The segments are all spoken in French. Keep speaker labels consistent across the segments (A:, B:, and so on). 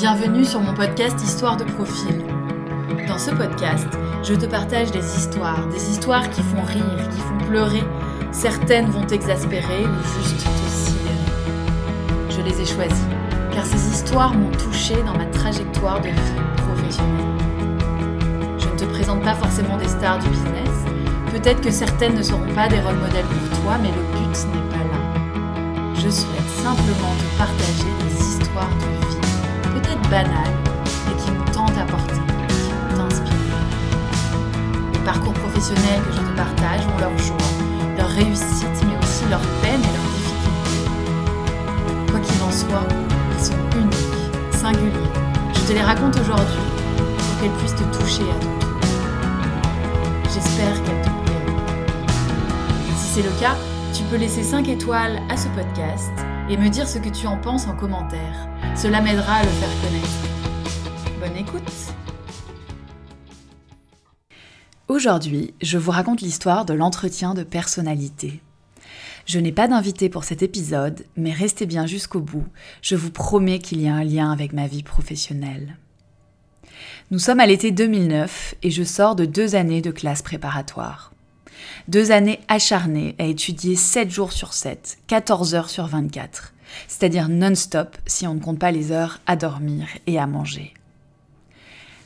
A: Bienvenue sur mon podcast Histoire de profil. Dans ce podcast, je te partage des histoires, des histoires qui font rire, qui font pleurer. Certaines vont t'exaspérer ou juste te sidérer. Je les ai choisies, car ces histoires m'ont touchée dans ma trajectoire de vie professionnelle. Je ne te présente pas forcément des stars du business. Peut-être que certaines ne seront pas des rôles modèles pour toi, mais le but n'est pas là. Je souhaite simplement te partager des histoires de vie peut-être banales, mais qui tentent à porter, qui nous inspirent. Les parcours professionnels que je te partage ont leur joie, leur réussite, mais aussi leurs peines et leurs difficultés. Quoi qu'il en soit, ils sont uniques, singuliers. Je te les raconte aujourd'hui pour qu'elles puissent te toucher à ton tour. J'espère qu'elles te plairont. Si c'est le cas, tu peux laisser 5 étoiles à ce podcast et me dire ce que tu en penses en commentaire. Cela m'aidera à le faire connaître. Bonne écoute Aujourd'hui, je vous raconte l'histoire de l'entretien de personnalité. Je n'ai pas d'invité pour cet épisode, mais restez bien jusqu'au bout, je vous promets qu'il y a un lien avec ma vie professionnelle. Nous sommes à l'été 2009 et je sors de deux années de classe préparatoire. Deux années acharnées à étudier 7 jours sur 7, 14 heures sur 24, c'est-à-dire non-stop si on ne compte pas les heures à dormir et à manger.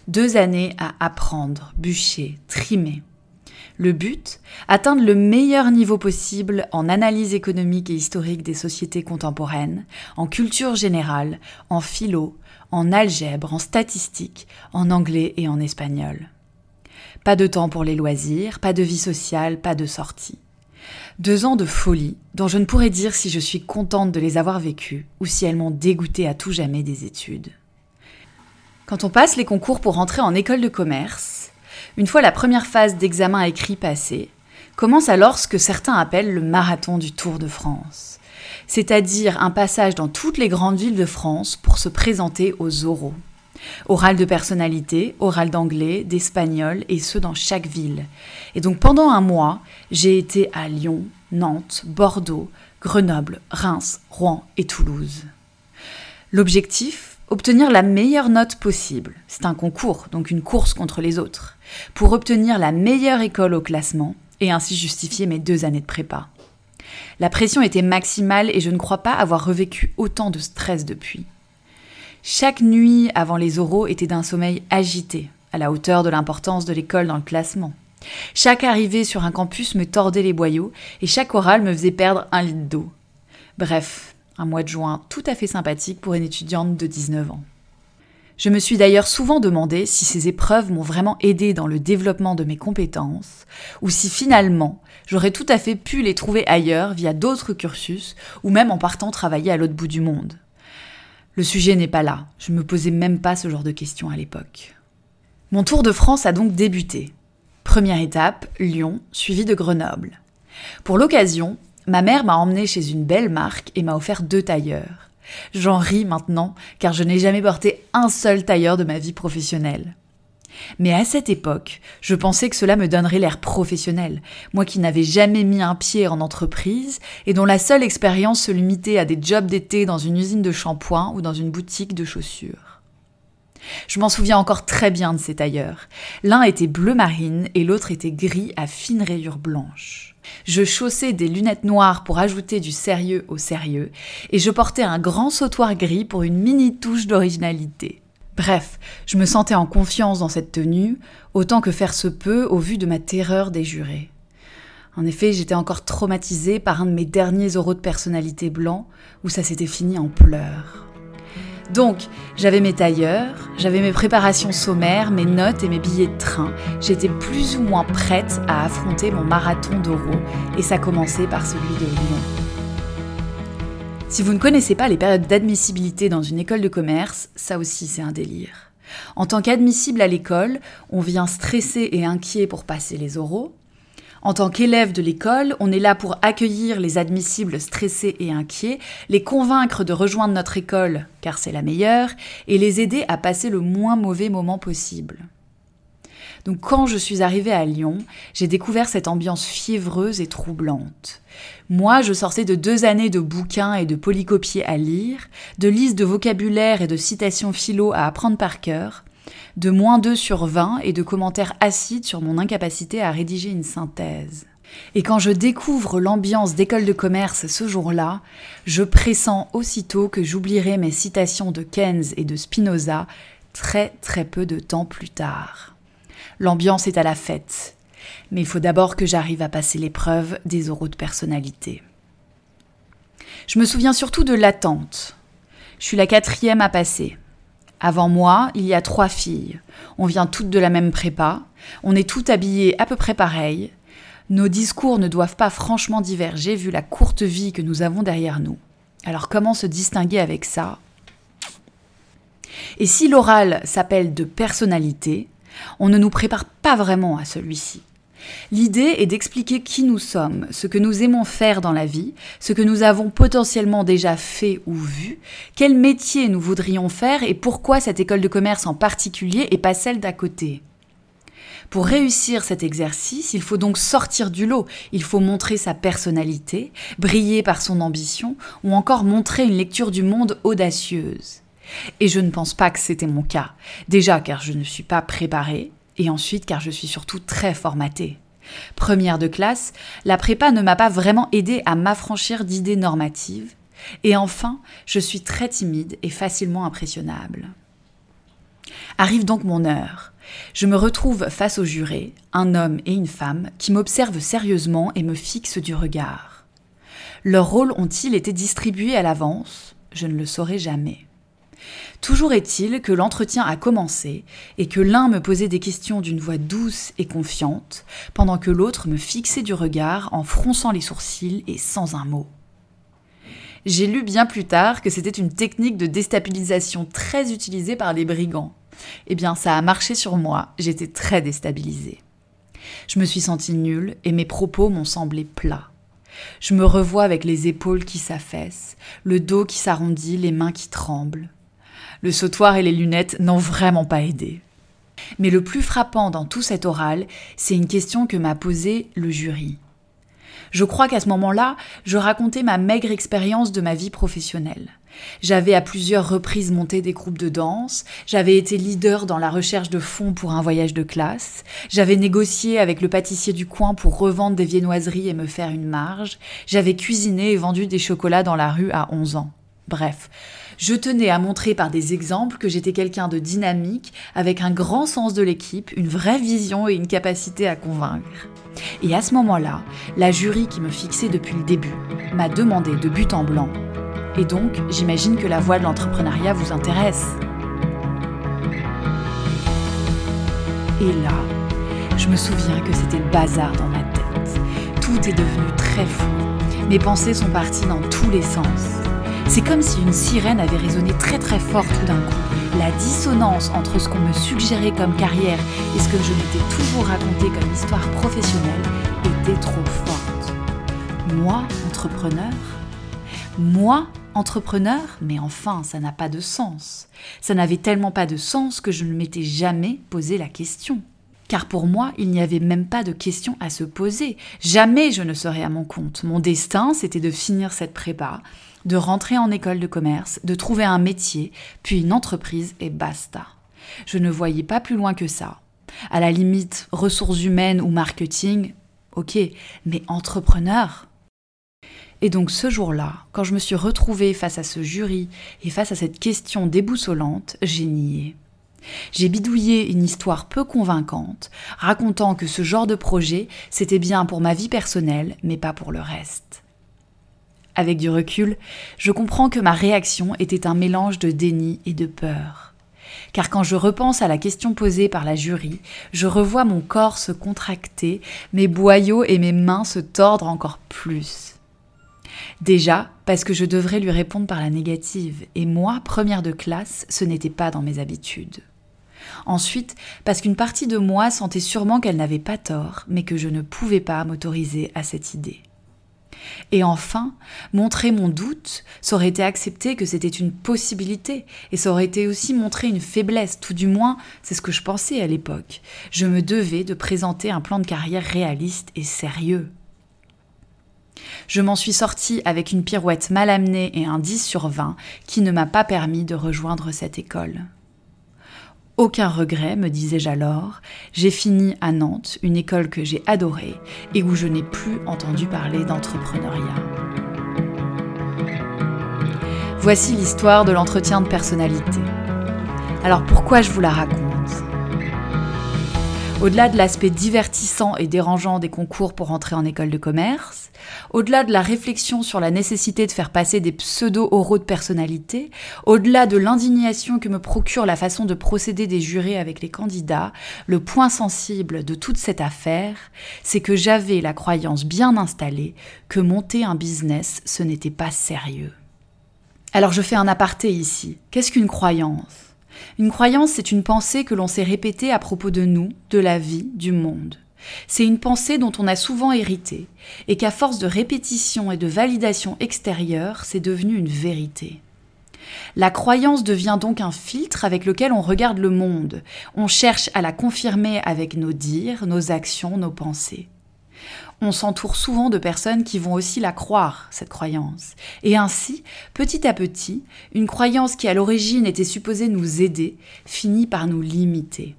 A: Deux années à apprendre, bûcher, trimer. Le but Atteindre le meilleur niveau possible en analyse économique et historique des sociétés contemporaines, en culture générale, en philo, en algèbre, en statistique, en anglais et en espagnol. Pas de temps pour les loisirs, pas de vie sociale, pas de sortie. Deux ans de folie, dont je ne pourrais dire si je suis contente de les avoir vécus ou si elles m'ont dégoûté à tout jamais des études. Quand on passe les concours pour entrer en école de commerce, une fois la première phase d'examen écrit passée, commence alors ce que certains appellent le marathon du Tour de France, c'est-à-dire un passage dans toutes les grandes villes de France pour se présenter aux oraux. Oral de personnalité, oral d'anglais, d'espagnol, et ce dans chaque ville. Et donc pendant un mois, j'ai été à Lyon, Nantes, Bordeaux, Grenoble, Reims, Rouen et Toulouse. L'objectif Obtenir la meilleure note possible. C'est un concours, donc une course contre les autres. Pour obtenir la meilleure école au classement et ainsi justifier mes deux années de prépa. La pression était maximale et je ne crois pas avoir revécu autant de stress depuis. Chaque nuit avant les oraux était d'un sommeil agité, à la hauteur de l'importance de l'école dans le classement. Chaque arrivée sur un campus me tordait les boyaux et chaque oral me faisait perdre un litre d'eau. Bref, un mois de juin tout à fait sympathique pour une étudiante de 19 ans. Je me suis d'ailleurs souvent demandé si ces épreuves m'ont vraiment aidé dans le développement de mes compétences, ou si finalement j'aurais tout à fait pu les trouver ailleurs via d'autres cursus, ou même en partant travailler à l'autre bout du monde. Le sujet n'est pas là, je me posais même pas ce genre de questions à l'époque. Mon tour de France a donc débuté. Première étape, Lyon, suivi de Grenoble. Pour l'occasion, ma mère m'a emmené chez une belle marque et m'a offert deux tailleurs. J'en ris maintenant, car je n'ai jamais porté un seul tailleur de ma vie professionnelle. Mais à cette époque, je pensais que cela me donnerait l'air professionnel, moi qui n'avais jamais mis un pied en entreprise et dont la seule expérience se limitait à des jobs d'été dans une usine de shampoing ou dans une boutique de chaussures. Je m'en souviens encore très bien de ces tailleurs. L'un était bleu marine et l'autre était gris à fines rayures blanches. Je chaussais des lunettes noires pour ajouter du sérieux au sérieux, et je portais un grand sautoir gris pour une mini touche d'originalité. Bref, je me sentais en confiance dans cette tenue, autant que faire se peut au vu de ma terreur des jurés. En effet, j'étais encore traumatisée par un de mes derniers oraux de personnalité blanc, où ça s'était fini en pleurs. Donc, j'avais mes tailleurs, j'avais mes préparations sommaires, mes notes et mes billets de train. J'étais plus ou moins prête à affronter mon marathon d'oraux, et ça commençait par celui de Lyon. Si vous ne connaissez pas les périodes d'admissibilité dans une école de commerce, ça aussi c'est un délire. En tant qu'admissible à l'école, on vient stressé et inquiet pour passer les oraux. En tant qu'élève de l'école, on est là pour accueillir les admissibles stressés et inquiets, les convaincre de rejoindre notre école, car c'est la meilleure, et les aider à passer le moins mauvais moment possible. Donc quand je suis arrivée à Lyon, j'ai découvert cette ambiance fiévreuse et troublante. Moi, je sortais de deux années de bouquins et de polycopiés à lire, de listes de vocabulaire et de citations philo à apprendre par cœur, de moins 2 sur 20 et de commentaires acides sur mon incapacité à rédiger une synthèse. Et quand je découvre l'ambiance d'école de commerce ce jour-là, je pressens aussitôt que j'oublierai mes citations de Keynes et de Spinoza très très peu de temps plus tard. L'ambiance est à la fête, mais il faut d'abord que j'arrive à passer l'épreuve des oraux de personnalité. Je me souviens surtout de l'attente. Je suis la quatrième à passer. Avant moi, il y a trois filles. On vient toutes de la même prépa. On est toutes habillées à peu près pareil. Nos discours ne doivent pas franchement diverger vu la courte vie que nous avons derrière nous. Alors comment se distinguer avec ça? Et si l'oral s'appelle de personnalité, on ne nous prépare pas vraiment à celui-ci. L'idée est d'expliquer qui nous sommes, ce que nous aimons faire dans la vie, ce que nous avons potentiellement déjà fait ou vu, quel métier nous voudrions faire et pourquoi cette école de commerce en particulier et pas celle d'à côté. Pour réussir cet exercice, il faut donc sortir du lot, il faut montrer sa personnalité, briller par son ambition ou encore montrer une lecture du monde audacieuse. Et je ne pense pas que c'était mon cas. Déjà car je ne suis pas préparée, et ensuite car je suis surtout très formatée. Première de classe, la prépa ne m'a pas vraiment aidée à m'affranchir d'idées normatives. Et enfin, je suis très timide et facilement impressionnable. Arrive donc mon heure. Je me retrouve face au juré, un homme et une femme, qui m'observent sérieusement et me fixent du regard. Leurs rôles ont-ils été distribués à l'avance? Je ne le saurai jamais. Toujours est-il que l'entretien a commencé et que l'un me posait des questions d'une voix douce et confiante, pendant que l'autre me fixait du regard en fronçant les sourcils et sans un mot. J'ai lu bien plus tard que c'était une technique de déstabilisation très utilisée par les brigands. Eh bien, ça a marché sur moi, j'étais très déstabilisée. Je me suis sentie nulle et mes propos m'ont semblé plats. Je me revois avec les épaules qui s'affaissent, le dos qui s'arrondit, les mains qui tremblent. Le sautoir et les lunettes n'ont vraiment pas aidé. Mais le plus frappant dans tout cet oral, c'est une question que m'a posée le jury. Je crois qu'à ce moment-là, je racontais ma maigre expérience de ma vie professionnelle. J'avais à plusieurs reprises monté des groupes de danse, j'avais été leader dans la recherche de fonds pour un voyage de classe, j'avais négocié avec le pâtissier du coin pour revendre des viennoiseries et me faire une marge, j'avais cuisiné et vendu des chocolats dans la rue à 11 ans. Bref, je tenais à montrer par des exemples que j'étais quelqu'un de dynamique, avec un grand sens de l'équipe, une vraie vision et une capacité à convaincre. Et à ce moment-là, la jury qui me fixait depuis le début m'a demandé de but en blanc. Et donc, j'imagine que la voie de l'entrepreneuriat vous intéresse. Et là, je me souviens que c'était le bazar dans ma tête. Tout est devenu très fou. Mes pensées sont parties dans tous les sens. C'est comme si une sirène avait résonné très très fort tout d'un coup. La dissonance entre ce qu'on me suggérait comme carrière et ce que je m'étais toujours raconté comme histoire professionnelle était trop forte. Moi, entrepreneur? Moi, entrepreneur? Mais enfin, ça n'a pas de sens. Ça n'avait tellement pas de sens que je ne m'étais jamais posé la question car pour moi, il n'y avait même pas de question à se poser. Jamais je ne serais à mon compte. Mon destin, c'était de finir cette prépa, de rentrer en école de commerce, de trouver un métier, puis une entreprise et basta. Je ne voyais pas plus loin que ça. À la limite, ressources humaines ou marketing, ok, mais entrepreneur Et donc ce jour-là, quand je me suis retrouvée face à ce jury et face à cette question déboussolante, j'ai nié. J'ai bidouillé une histoire peu convaincante, racontant que ce genre de projet, c'était bien pour ma vie personnelle, mais pas pour le reste. Avec du recul, je comprends que ma réaction était un mélange de déni et de peur. Car quand je repense à la question posée par la jury, je revois mon corps se contracter, mes boyaux et mes mains se tordre encore plus. Déjà, parce que je devrais lui répondre par la négative, et moi, première de classe, ce n'était pas dans mes habitudes. Ensuite, parce qu'une partie de moi sentait sûrement qu'elle n'avait pas tort, mais que je ne pouvais pas m'autoriser à cette idée. Et enfin, montrer mon doute, ça aurait été accepter que c'était une possibilité, et ça aurait été aussi montrer une faiblesse, tout du moins, c'est ce que je pensais à l'époque. Je me devais de présenter un plan de carrière réaliste et sérieux. Je m'en suis sortie avec une pirouette mal amenée et un 10 sur 20 qui ne m'a pas permis de rejoindre cette école. Aucun regret, me disais-je alors, j'ai fini à Nantes, une école que j'ai adorée et où je n'ai plus entendu parler d'entrepreneuriat. Voici l'histoire de l'entretien de personnalité. Alors pourquoi je vous la raconte? Au-delà de l'aspect divertissant et dérangeant des concours pour entrer en école de commerce, au-delà de la réflexion sur la nécessité de faire passer des pseudo-oraux de personnalité, au-delà de l'indignation que me procure la façon de procéder des jurés avec les candidats, le point sensible de toute cette affaire, c'est que j'avais la croyance bien installée que monter un business, ce n'était pas sérieux. Alors je fais un aparté ici. Qu'est-ce qu'une croyance? Une croyance, c'est une pensée que l'on s'est répétée à propos de nous, de la vie, du monde. C'est une pensée dont on a souvent hérité, et qu'à force de répétition et de validation extérieure, c'est devenu une vérité. La croyance devient donc un filtre avec lequel on regarde le monde. On cherche à la confirmer avec nos dires, nos actions, nos pensées. On s'entoure souvent de personnes qui vont aussi la croire, cette croyance. Et ainsi, petit à petit, une croyance qui à l'origine était supposée nous aider finit par nous limiter.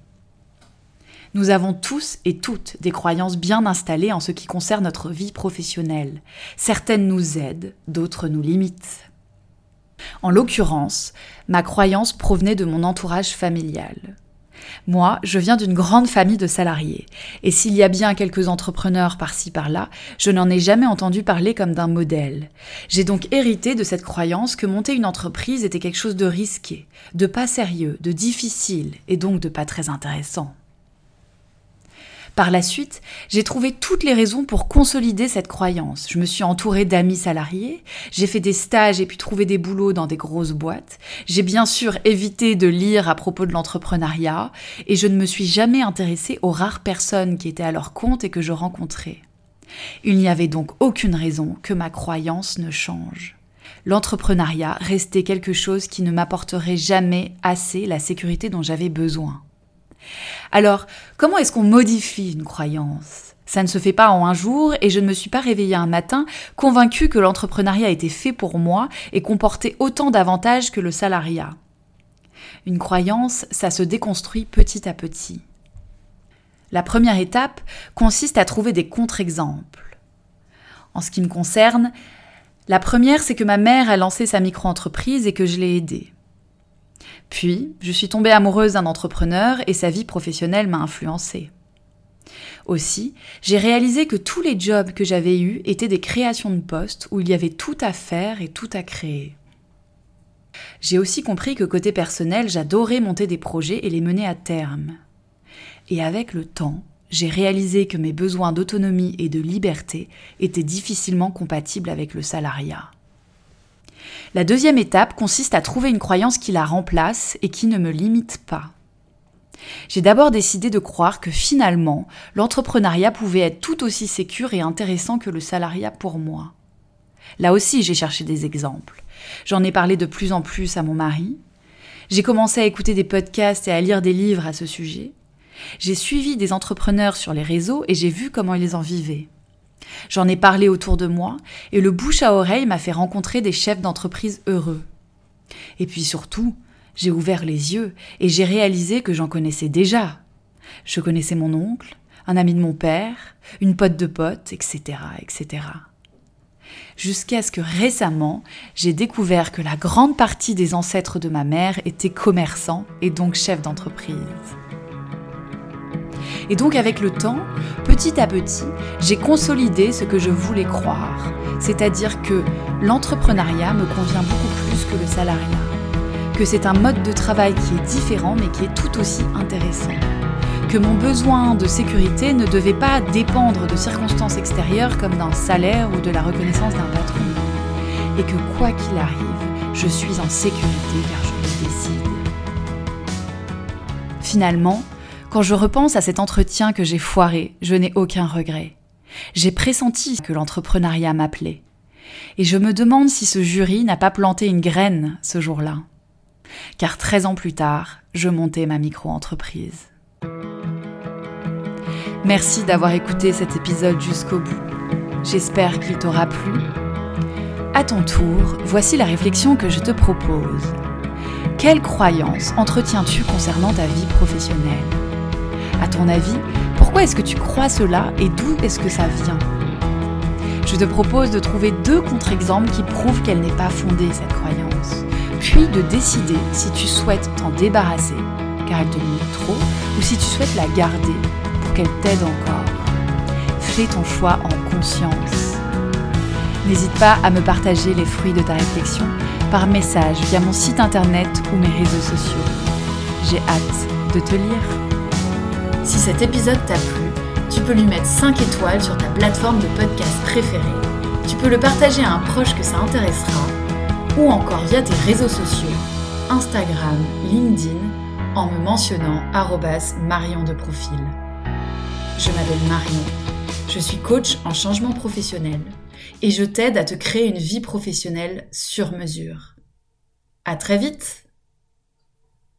A: Nous avons tous et toutes des croyances bien installées en ce qui concerne notre vie professionnelle. Certaines nous aident, d'autres nous limitent. En l'occurrence, ma croyance provenait de mon entourage familial. Moi, je viens d'une grande famille de salariés, et s'il y a bien quelques entrepreneurs par-ci par-là, je n'en ai jamais entendu parler comme d'un modèle. J'ai donc hérité de cette croyance que monter une entreprise était quelque chose de risqué, de pas sérieux, de difficile, et donc de pas très intéressant. Par la suite, j'ai trouvé toutes les raisons pour consolider cette croyance. Je me suis entourée d'amis salariés, j'ai fait des stages et puis trouvé des boulots dans des grosses boîtes. J'ai bien sûr évité de lire à propos de l'entrepreneuriat et je ne me suis jamais intéressée aux rares personnes qui étaient à leur compte et que je rencontrais. Il n'y avait donc aucune raison que ma croyance ne change. L'entrepreneuriat restait quelque chose qui ne m'apporterait jamais assez la sécurité dont j'avais besoin. Alors, comment est-ce qu'on modifie une croyance? Ça ne se fait pas en un jour et je ne me suis pas réveillée un matin convaincue que l'entrepreneuriat était fait pour moi et comportait autant d'avantages que le salariat. Une croyance, ça se déconstruit petit à petit. La première étape consiste à trouver des contre-exemples. En ce qui me concerne, la première, c'est que ma mère a lancé sa micro-entreprise et que je l'ai aidée. Puis, je suis tombée amoureuse d'un entrepreneur et sa vie professionnelle m'a influencée. Aussi, j'ai réalisé que tous les jobs que j'avais eus étaient des créations de postes où il y avait tout à faire et tout à créer. J'ai aussi compris que côté personnel, j'adorais monter des projets et les mener à terme. Et avec le temps, j'ai réalisé que mes besoins d'autonomie et de liberté étaient difficilement compatibles avec le salariat. La deuxième étape consiste à trouver une croyance qui la remplace et qui ne me limite pas. J'ai d'abord décidé de croire que finalement, l'entrepreneuriat pouvait être tout aussi sécure et intéressant que le salariat pour moi. Là aussi, j'ai cherché des exemples. J'en ai parlé de plus en plus à mon mari. J'ai commencé à écouter des podcasts et à lire des livres à ce sujet. J'ai suivi des entrepreneurs sur les réseaux et j'ai vu comment ils en vivaient. J'en ai parlé autour de moi et le bouche à oreille m'a fait rencontrer des chefs d'entreprise heureux. Et puis surtout, j'ai ouvert les yeux et j'ai réalisé que j'en connaissais déjà. Je connaissais mon oncle, un ami de mon père, une pote de pote, etc., etc. Jusqu'à ce que récemment, j'ai découvert que la grande partie des ancêtres de ma mère étaient commerçants et donc chefs d'entreprise. Et donc avec le temps, petit à petit, j'ai consolidé ce que je voulais croire, c'est-à-dire que l'entrepreneuriat me convient beaucoup plus que le salariat, que c'est un mode de travail qui est différent mais qui est tout aussi intéressant, que mon besoin de sécurité ne devait pas dépendre de circonstances extérieures comme d'un salaire ou de la reconnaissance d'un patron, et que quoi qu'il arrive, je suis en sécurité car je le décide. Finalement, quand je repense à cet entretien que j'ai foiré, je n'ai aucun regret. J'ai pressenti que l'entrepreneuriat m'appelait. Et je me demande si ce jury n'a pas planté une graine ce jour-là. Car 13 ans plus tard, je montais ma micro-entreprise. Merci d'avoir écouté cet épisode jusqu'au bout. J'espère qu'il t'aura plu. À ton tour, voici la réflexion que je te propose. Quelle croyance entretiens-tu concernant ta vie professionnelle? À ton avis, pourquoi est-ce que tu crois cela et d'où est-ce que ça vient? Je te propose de trouver deux contre-exemples qui prouvent qu'elle n'est pas fondée, cette croyance, puis de décider si tu souhaites t'en débarrasser, car elle te limite trop, ou si tu souhaites la garder pour qu'elle t'aide encore. Fais ton choix en conscience. N'hésite pas à me partager les fruits de ta réflexion par message via mon site internet ou mes réseaux sociaux. J'ai hâte de te lire. Si cet épisode t'a plu, tu peux lui mettre 5 étoiles sur ta plateforme de podcast préférée. Tu peux le partager à un proche que ça intéressera ou encore via tes réseaux sociaux, Instagram, LinkedIn, en me mentionnant Marion de profil. Je m'appelle Marion, je suis coach en changement professionnel et je t'aide à te créer une vie professionnelle sur mesure. À très vite!